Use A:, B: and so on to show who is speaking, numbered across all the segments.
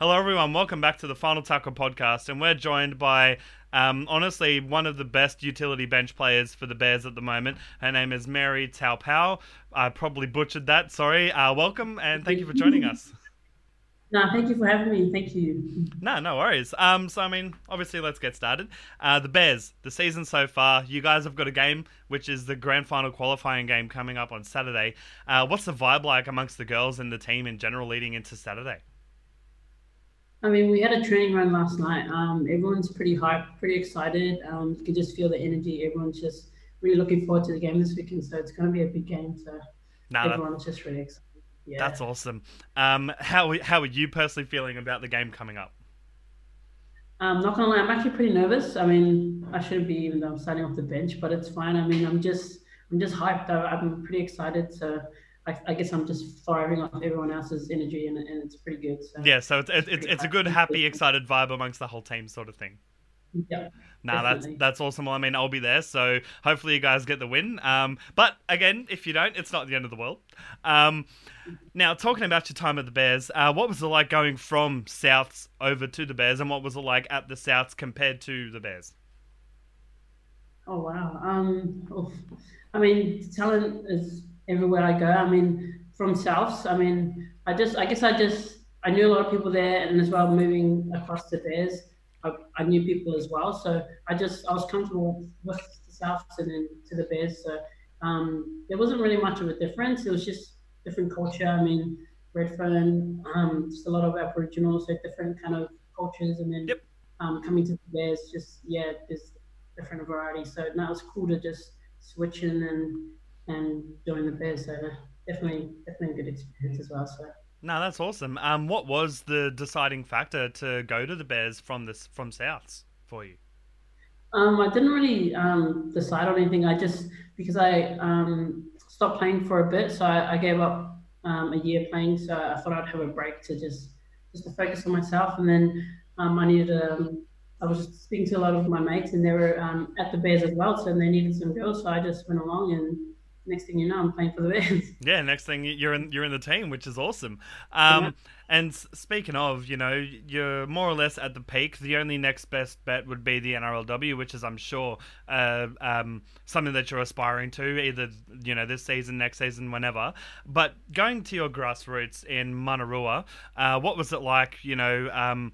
A: Hello, everyone. Welcome back to the Final Tackle podcast, and we're joined by, um, honestly, one of the best utility bench players for the Bears at the moment. Her name is Mary Taupau. I probably butchered that. Sorry. Uh, welcome, and thank you for joining us.
B: No, thank you for having me. Thank you.
A: No, no worries. Um, so I mean, obviously, let's get started. Uh, the Bears, the season so far. You guys have got a game, which is the grand final qualifying game coming up on Saturday. Uh, what's the vibe like amongst the girls and the team in general leading into Saturday?
B: I mean, we had a training run last night. Um, everyone's pretty hyped, pretty excited. Um, you can just feel the energy. Everyone's just really looking forward to the game this weekend. So it's going to be a big game. So nah, everyone's that, just really excited. Yeah.
A: That's awesome. Um, how how are you personally feeling about the game coming up?
B: I'm um, not gonna lie, I'm actually pretty nervous. I mean, I shouldn't be even though I'm starting off the bench, but it's fine. I mean, I'm just I'm just hyped. I'm pretty excited. So I, I, guess I'm just firing off everyone else's energy, and, and it's pretty good. So
A: yeah, so it's it's, it's, it's a good, happy, excited vibe amongst the whole team, sort of thing.
B: Yeah.
A: Nah, that's that's awesome. Well, I mean, I'll be there, so hopefully you guys get the win. Um, but again, if you don't, it's not the end of the world. Um, now talking about your time at the Bears, uh, what was it like going from Souths over to the Bears, and what was it like at the Souths compared to the Bears?
B: Oh wow. Um. I mean, talent is everywhere I go. I mean, from Souths, I mean, I just, I guess I just, I knew a lot of people there, and as well moving across to Bears, I, I knew people as well. So I just, I was comfortable with the Souths and then to the Bears. So um, there wasn't really much of a difference. It was just different culture. I mean, Redfern, um, just a lot of Aboriginal, so different kind of cultures, and then
A: yep.
B: um, coming to the Bears, just yeah, there's different variety. So now it was cool to just switch in and and doing the Bears. So definitely, definitely a good experience as well. So.
A: No, that's awesome. Um, what was the deciding factor to go to the Bears from this from Souths for you?
B: Um, I didn't really um, decide on anything. I just because I um, stopped playing for a bit, so I, I gave up um, a year playing. So I thought I'd have a break to just just to focus on myself, and then um, I needed. Um, I was speaking to a lot of my mates, and they were um, at the Bears as well, so they needed some girls. So I just went along and next thing you know, I'm playing for the Bears.
A: Yeah, next thing you're in you're in the team, which is awesome. Um, yeah. And speaking of, you know, you're more or less at the peak. The only next best bet would be the NRLW, which is, I'm sure, uh, um, something that you're aspiring to, either you know this season, next season, whenever. But going to your grassroots in Manurewa, uh, what was it like? You know, um,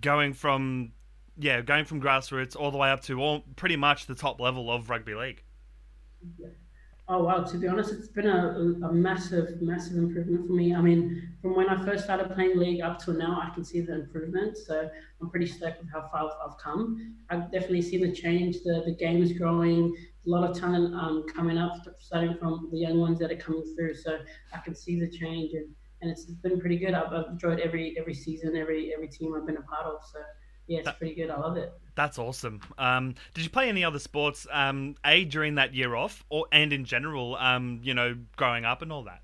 A: going from yeah, going from grassroots all the way up to all pretty much the top level of rugby league.
B: Yeah. Oh wow! To be honest, it's been a, a massive, massive improvement for me. I mean, from when I first started playing league up till now, I can see the improvement. So I'm pretty stoked with how far I've come. I've definitely seen the change. The the game is growing. A lot of talent um, coming up, starting from the young ones that are coming through. So I can see the change, and, and it's been pretty good. I've, I've enjoyed every every season, every every team I've been a part of. So yeah, it's pretty good. I love it.
A: That's awesome. Um, did you play any other sports? Um, a during that year off, or and in general, um, you know, growing up and all that.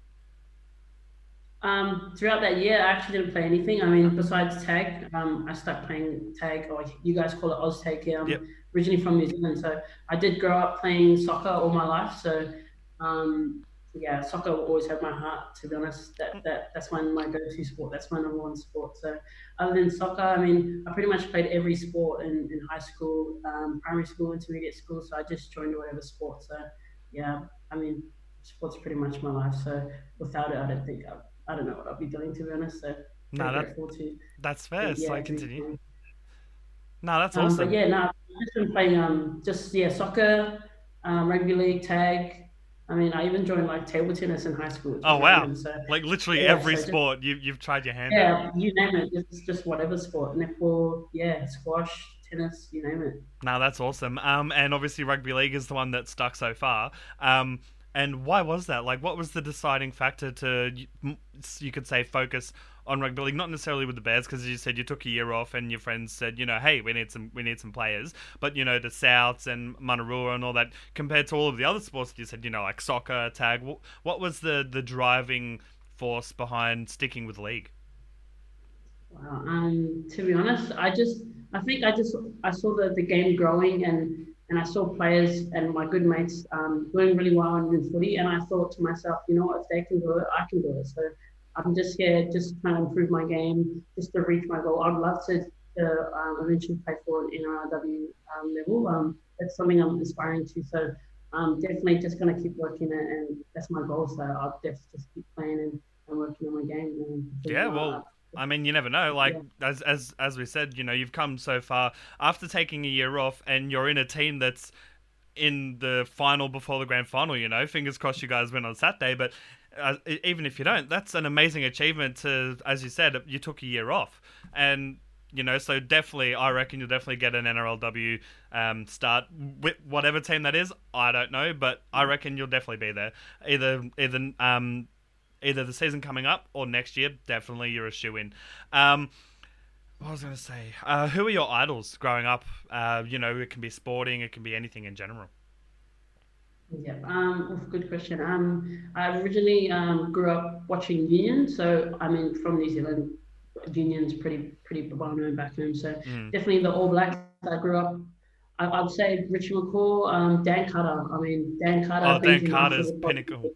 B: Um, throughout that year, I actually didn't play anything. I mean, besides tag, um, I started playing tag, or you guys call it Oz tag. Um, yep. originally from New Zealand, so I did grow up playing soccer all my life. So um, yeah, soccer will always have my heart. To be honest, that, that that's my my go-to sport. That's my number one sport. So, other than soccer, I mean, I pretty much played every sport in, in high school, um, primary school, intermediate school. So I just joined whatever sport. So, yeah, I mean, sports pretty much my life. So without it, I don't think I, I don't know what I'd be doing. To be honest, so
A: no, that, to, that's fair. Yeah, so I continue. No, that's um, awesome.
B: But yeah, no, I've just been playing um just yeah soccer, um, rugby league, tag, I mean, I even joined like table tennis in high school.
A: Oh wow! So, like literally yeah, every so sport just, you you've tried your hand.
B: Yeah, at. you name it. It's just whatever sport. Netball, yeah, squash, tennis, you name it.
A: No, that's awesome. Um, and obviously rugby league is the one that stuck so far. Um, and why was that? Like, what was the deciding factor to you could say focus on rugby league, not necessarily with the Bears, because as you said, you took a year off, and your friends said, you know, hey, we need some, we need some players. But you know, the Souths and Manurewa and all that, compared to all of the other sports you said, you know, like soccer, tag. What was the the driving force behind sticking with league?
B: Wow. Um, to be honest, I just, I think I just, I saw the, the game growing and and I saw players and my good mates um, doing really well in footy, and I thought to myself, you know what, if they can do it, I can do it. So I'm just here, just trying to improve my game, just to reach my goal. I'd love to, to um, eventually play for an NRLW um, level. Um, that's something I'm aspiring to. So I'm definitely just going to keep working it, and that's my goal. So I'll definitely just keep playing and, and working on my game. And
A: yeah, well. I mean, you never know. Like yeah. as as as we said, you know, you've come so far after taking a year off, and you're in a team that's in the final before the grand final. You know, fingers crossed you guys win on Saturday. But uh, even if you don't, that's an amazing achievement. To as you said, you took a year off, and you know, so definitely, I reckon you'll definitely get an NRLW um, start with whatever team that is. I don't know, but I reckon you'll definitely be there. Either either um, either the season coming up or next year. Definitely, you're a shoe in. Um, what was I going to say? Uh, who are your idols growing up? Uh, you know, it can be sporting, it can be anything in general.
B: Yeah, um, good question. Um, I originally um, grew up watching Union, so I mean, from New Zealand, Union's pretty pretty well known back home. So mm. definitely the All Blacks I grew up. I, would say Richie McCaw, um, Dan Carter. I mean, Dan Carter.
A: Oh, Dan Carter's pinnacle.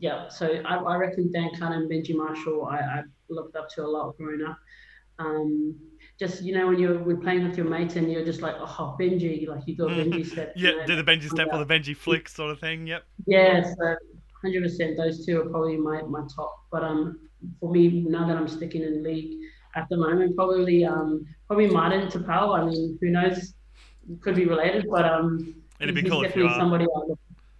B: Yeah, so I, I reckon Dan Carter and Benji Marshall I, I looked up to a lot growing up. Um, just you know when you're playing with your mates and you're just like oh Benji like you do a Benji step
A: yeah
B: you know,
A: do the Benji step or the Benji flick sort of thing yep.
B: Yeah so hundred percent those two are probably my, my top. But um for me now that I'm sticking in league at the moment probably um probably Martin Taupau I mean who knows? Could be related but um
A: it'd be cool definitely
B: somebody I look,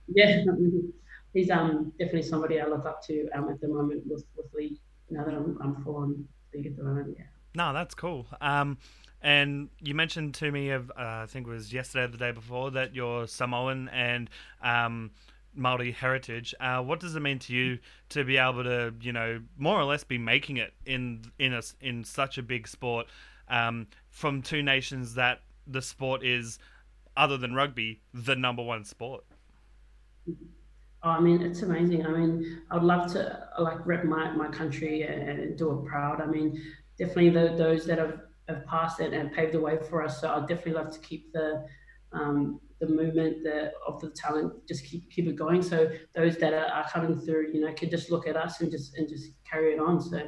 B: yeah he's um definitely somebody I look up to um at the moment with with league now that I'm I'm full on league at the moment yeah
A: no, that's cool. Um, and you mentioned to me of uh, I think it was yesterday or the day before that you're Samoan and um, Maori heritage. Uh, what does it mean to you to be able to, you know, more or less be making it in in a, in such a big sport um, from two nations that the sport is, other than rugby, the number one sport?
B: Oh, I mean, it's amazing. I mean, I'd love to like rep my, my country and, and do it proud. I mean, definitely the, those that have, have passed it and paved the way for us. So I'd definitely love to keep the um, the movement the, of the talent, just keep keep it going. So those that are, are, coming through, you know, can just look at us and just and just carry it on. So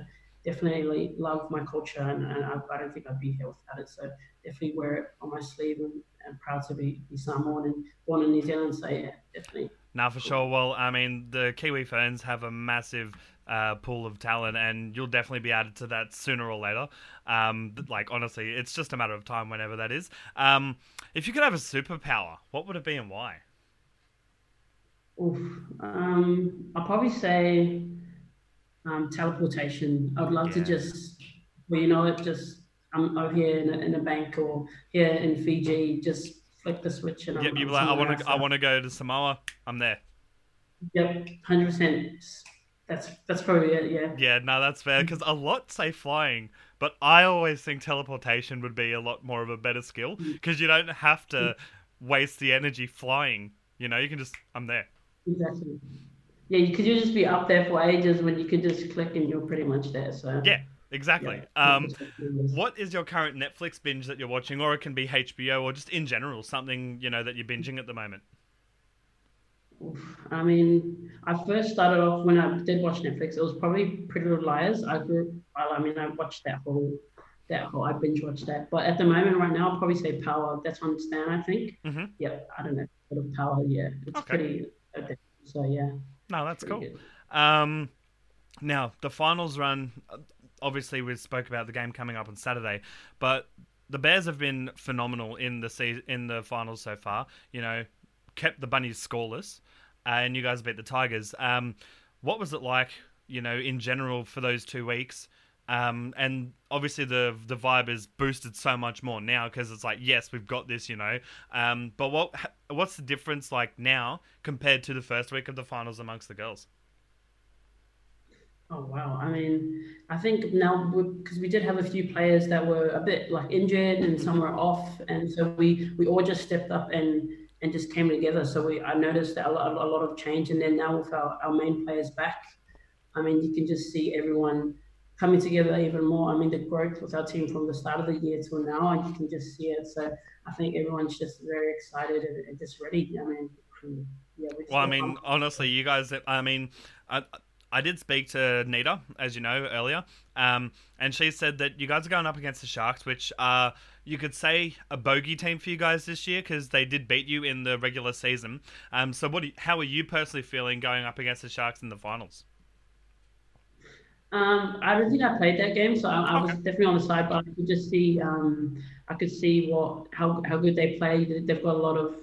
B: definitely love my culture, and, and I, I, don't think I'd be here without it. So definitely wear it on my sleeve, and, and proud to be, be Samoan and born in New Zealand. So yeah, definitely.
A: Now for sure. Well, I mean, the Kiwi fans have a massive uh, pool of talent, and you'll definitely be added to that sooner or later. Um, like honestly, it's just a matter of time whenever that is. Um, if you could have a superpower, what would it be and why?
B: Oof. Um, I'll probably say um, teleportation. I'd love yeah. to just, well, you know, it just I'm over here in a, in a bank or here in Fiji, just flick the switch and
A: yep, I'm, you're like, I want to, I want to go to Samoa. I'm there.
B: Yep, hundred percent. That's that's probably it. Yeah.
A: Yeah. No, that's fair because a lot say flying, but I always think teleportation would be a lot more of a better skill because mm. you don't have to mm. waste the energy flying. You know, you can just I'm there.
B: Exactly. Yeah, because you could just be up there for ages when you could just click and you're pretty much there. So.
A: Yeah. Exactly. Yeah, um, what is your current Netflix binge that you're watching, or it can be HBO, or just in general something you know that you're binging at the moment?
B: I mean, I first started off when I did watch Netflix. It was probably Pretty Little Liars. I grew. I mean, I watched that whole, that whole. I binge watched that. But at the moment, right now, I'll probably say Power. That's on Stan, I think. Mm-hmm. Yeah, I don't know. Sort of Power. Yeah, it's okay. pretty. Addictive, so yeah.
A: No, that's cool. Um, now the finals run. Obviously, we spoke about the game coming up on Saturday, but the Bears have been phenomenal in the season, in the finals so far. You know, kept the Bunnies scoreless, and you guys beat the Tigers. Um, what was it like, you know, in general for those two weeks? Um, and obviously the the vibe is boosted so much more now because it's like yes we've got this you know um, but what what's the difference like now compared to the first week of the finals amongst the girls
B: oh wow i mean i think now because we did have a few players that were a bit like injured and some were off and so we we all just stepped up and and just came together. So we I noticed a lot, a lot of change, and then now with our, our main players back, I mean you can just see everyone coming together even more. I mean the growth with our team from the start of the year till now, and you can just see it. So I think everyone's just very excited and, and just ready. I mean, yeah.
A: Well, I mean, honestly, you guys. I mean, I, I did speak to Nita, as you know earlier, um, and she said that you guys are going up against the Sharks, which are you could say a bogey team for you guys this year because they did beat you in the regular season. Um, so what? how are you personally feeling going up against the Sharks in the finals?
B: Um, I don't think I played that game, so I, I was definitely on the side, but I could just see, um, I could see what how how good they play. They've got a lot of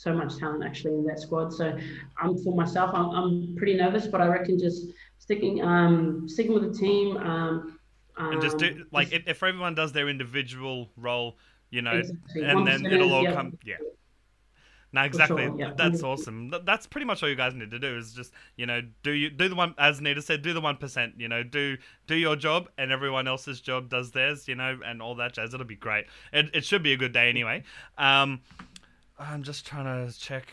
B: so much talent actually in that squad. So I'm um, for myself, I'm, I'm pretty nervous, but I reckon just sticking um sticking with the team. Um,
A: and just do um, like just, if everyone does their individual role, you know, exactly. and then it'll all yeah. come. Yeah. No, exactly. Sure, yeah. That's awesome. That's pretty much all you guys need to do is just you know do you do the one as Nita said do the one percent. You know do do your job and everyone else's job does theirs. You know and all that jazz. It'll be great. It it should be a good day anyway. Um, I'm just trying to check.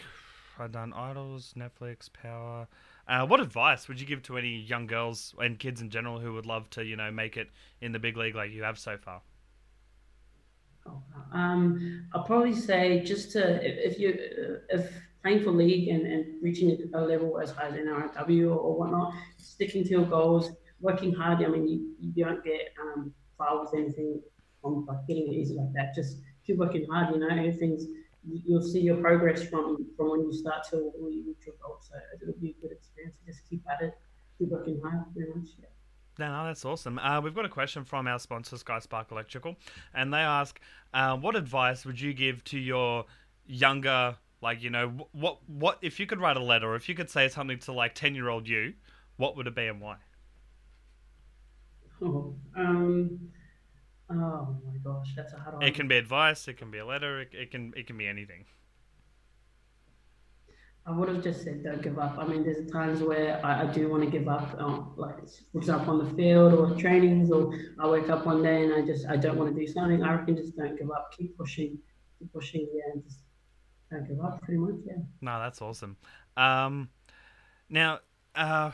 A: I've done Idols, Netflix, Power. Uh, what advice would you give to any young girls and kids in general who would love to, you know, make it in the big league like you have so far?
B: Um, I'll probably say just to if you if playing for league and, and reaching a level as high as NRW or, or whatnot, sticking to your goals, working hard. I mean, you, you don't get um, far with anything from like getting it easy like that. Just keep working hard. You know, everything's you'll see your progress from from when you start till when you reach your goal. So it'll be a good experience. Just keep at it, keep working hard. Pretty much, yeah.
A: No, that's awesome. Uh, we've got a question from our sponsor, Sky Spark Electrical, and they ask, uh, "What advice would you give to your younger, like you know, what what if you could write a letter, or if you could say something to like ten year old you, what would it be and why?"
B: Oh, um, oh my gosh, that's a hard one.
A: It can be advice. It can be a letter. It, it can it can be anything.
B: I would have just said don't give up. I mean, there's times where I, I do want to give up, um, like for example on the field or trainings, or I wake up one day and I just I don't want to do something. I reckon just don't give up. Keep pushing, keep pushing, yeah, and just don't give up. Pretty much, yeah.
A: No, that's awesome. Um, now, uh,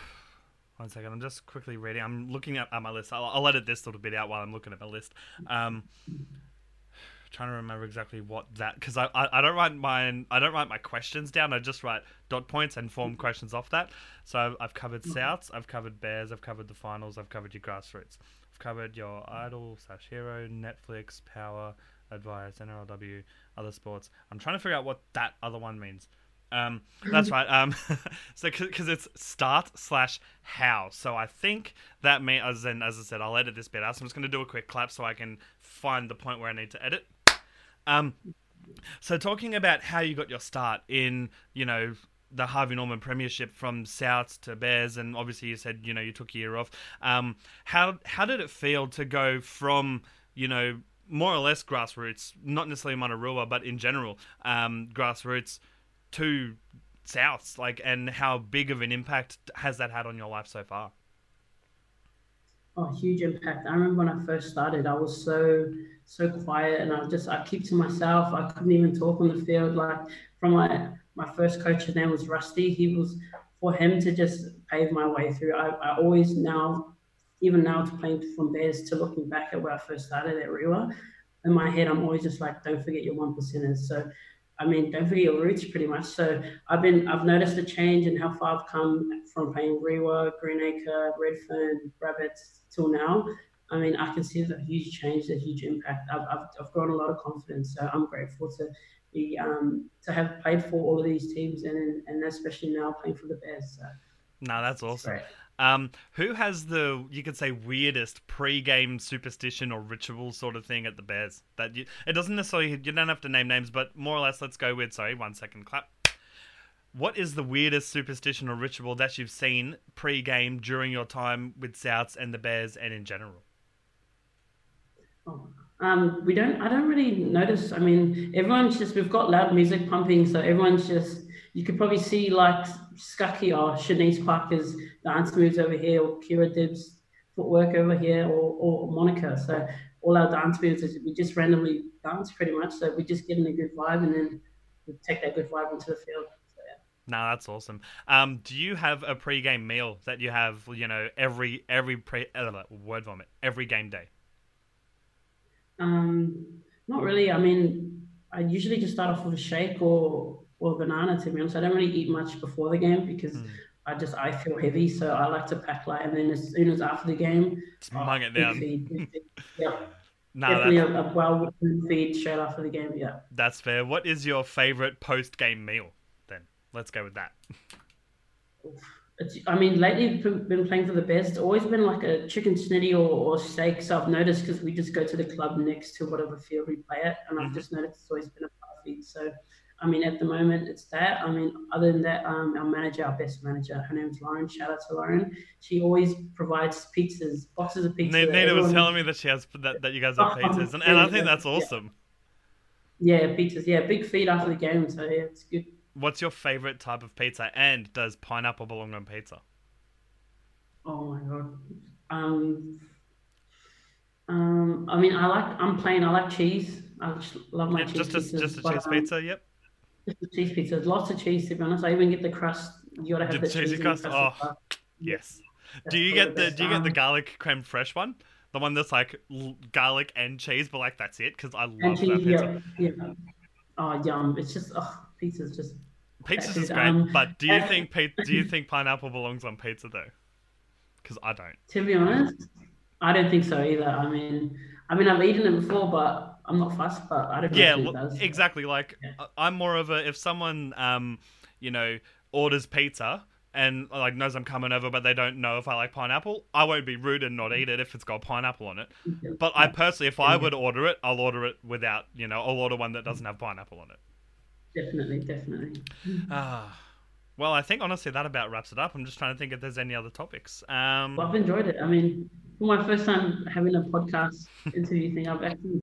A: one second. I'm just quickly reading. I'm looking at, at my list. I'll, I'll edit this little bit out while I'm looking at my list. Um, trying to remember exactly what that because I, I, I don't write my I don't write my questions down. I just write dot points and form questions off that. So I've covered mm-hmm. Souths, I've covered Bears, I've covered the finals, I've covered your grassroots, I've covered your idol slash hero, Netflix, power, advice, NRLW, other sports. I'm trying to figure out what that other one means. Um, that's right. Um, so because it's start slash how. So I think that may as in as I said, I'll edit this bit out. So I'm just going to do a quick clap so I can find the point where I need to edit. Um, so talking about how you got your start in, you know, the Harvey Norman Premiership from Souths to Bears, and obviously you said you know you took a year off. Um, how how did it feel to go from you know more or less grassroots, not necessarily Manurewa, but in general um, grassroots to Souths, like, and how big of an impact has that had on your life so far?
B: Oh, huge impact. I remember when I first started, I was so so quiet and I just I keep to myself. I couldn't even talk on the field. Like from my my first coach, his name was Rusty. He was for him to just pave my way through. I, I always now, even now, to playing from Bears to looking back at where I first started at Rewa, in my head, I'm always just like, don't forget your one percenters. So I mean, don't forget your roots pretty much. So I've been, I've noticed a change in how far I've come from playing Rewa, Greenacre, Redfern, Rabbits till now. I mean, I can see a huge change, a huge impact. I've, I've, I've grown a lot of confidence. So I'm grateful to be, um, to have played for all of these teams and, and especially now playing for the Bears. So.
A: No, that's awesome. Um, who has the you could say weirdest pre-game superstition or ritual sort of thing at the Bears? That you, it doesn't necessarily you don't have to name names, but more or less, let's go with. Sorry, one second, clap. What is the weirdest superstition or ritual that you've seen pre-game during your time with Souths and the Bears and in general?
B: Oh, um, we don't. I don't really notice. I mean, everyone's just. We've got loud music pumping, so everyone's just. You could probably see like Scucky or Shanice Parker's dance moves over here, or Kira Dibb's footwork over here, or, or Monica. So all our dance moves is we just randomly dance pretty much. So we just get in a good vibe, and then we take that good vibe into the field.
A: No, that's awesome. Um, do you have a pre-game meal that you have, you know, every every pre uh, word vomit every game day?
B: Um, not really. I mean, I usually just start off with a shake or or banana. To be honest, I don't really eat much before the game because mm. I just I feel heavy, so I like to pack light, and then as soon as after the game,
A: smug oh, it down.
B: Feed, feed. Yeah. No, Definitely a, a well feed straight after the game. Yeah,
A: that's fair. What is your favorite post game meal? Then let's go with that.
B: It's, I mean, lately been playing for the best. Always been like a chicken snitty or, or steak. So I've noticed because we just go to the club next to whatever field we play at, and mm-hmm. I've just noticed it's always been a feed. So I mean, at the moment, it's that. I mean, other than that, um, our manager, our best manager, her name's Lauren. Shout out to Lauren. She always provides pizzas, boxes of pizzas.
A: Nina was telling me that she has that, that you guys have pizzas, and, and I think that's awesome.
B: Yeah. yeah, pizzas. Yeah, big feed after the game, so yeah, it's good.
A: What's your favorite type of pizza, and does pineapple belong on pizza?
B: Oh my god. Um, um, I mean, I like. I'm plain. I like cheese. I just love my yeah, cheese.
A: Just a, just a cheese pizza. Yep.
B: Cheese pizza. Lots of cheese, to be honest. I even get the crust. You gotta have the, the cheesy crust.
A: Oh, yes. That's do you get the, the Do you get the garlic creme fraiche one? The one that's like garlic and cheese, but like that's it because I love cheese, that pizza.
B: Yeah, yeah. Oh, yum! It's just oh, pizza's just.
A: Pizza's is great, um, but do you uh, think do you think pineapple belongs on pizza though? Because I don't.
B: To be honest, I don't think so either. I mean, I mean, I've eaten it before, but I'm not fussed, but I don't. Yeah,
A: exactly. Like yeah. I'm more of a if someone, um, you know, orders pizza and like knows I'm coming over, but they don't know if I like pineapple, I won't be rude and not eat it if it's got pineapple on it. But I personally, if I would order it, I'll order it without, you know, I'll order one that doesn't have pineapple on it.
B: Definitely, definitely.
A: Ah. Well, I think honestly that about wraps it up. I'm just trying to think if there's any other topics. Um,
B: well, I've enjoyed it. I mean, for my first time having a podcast interview thing, I've actually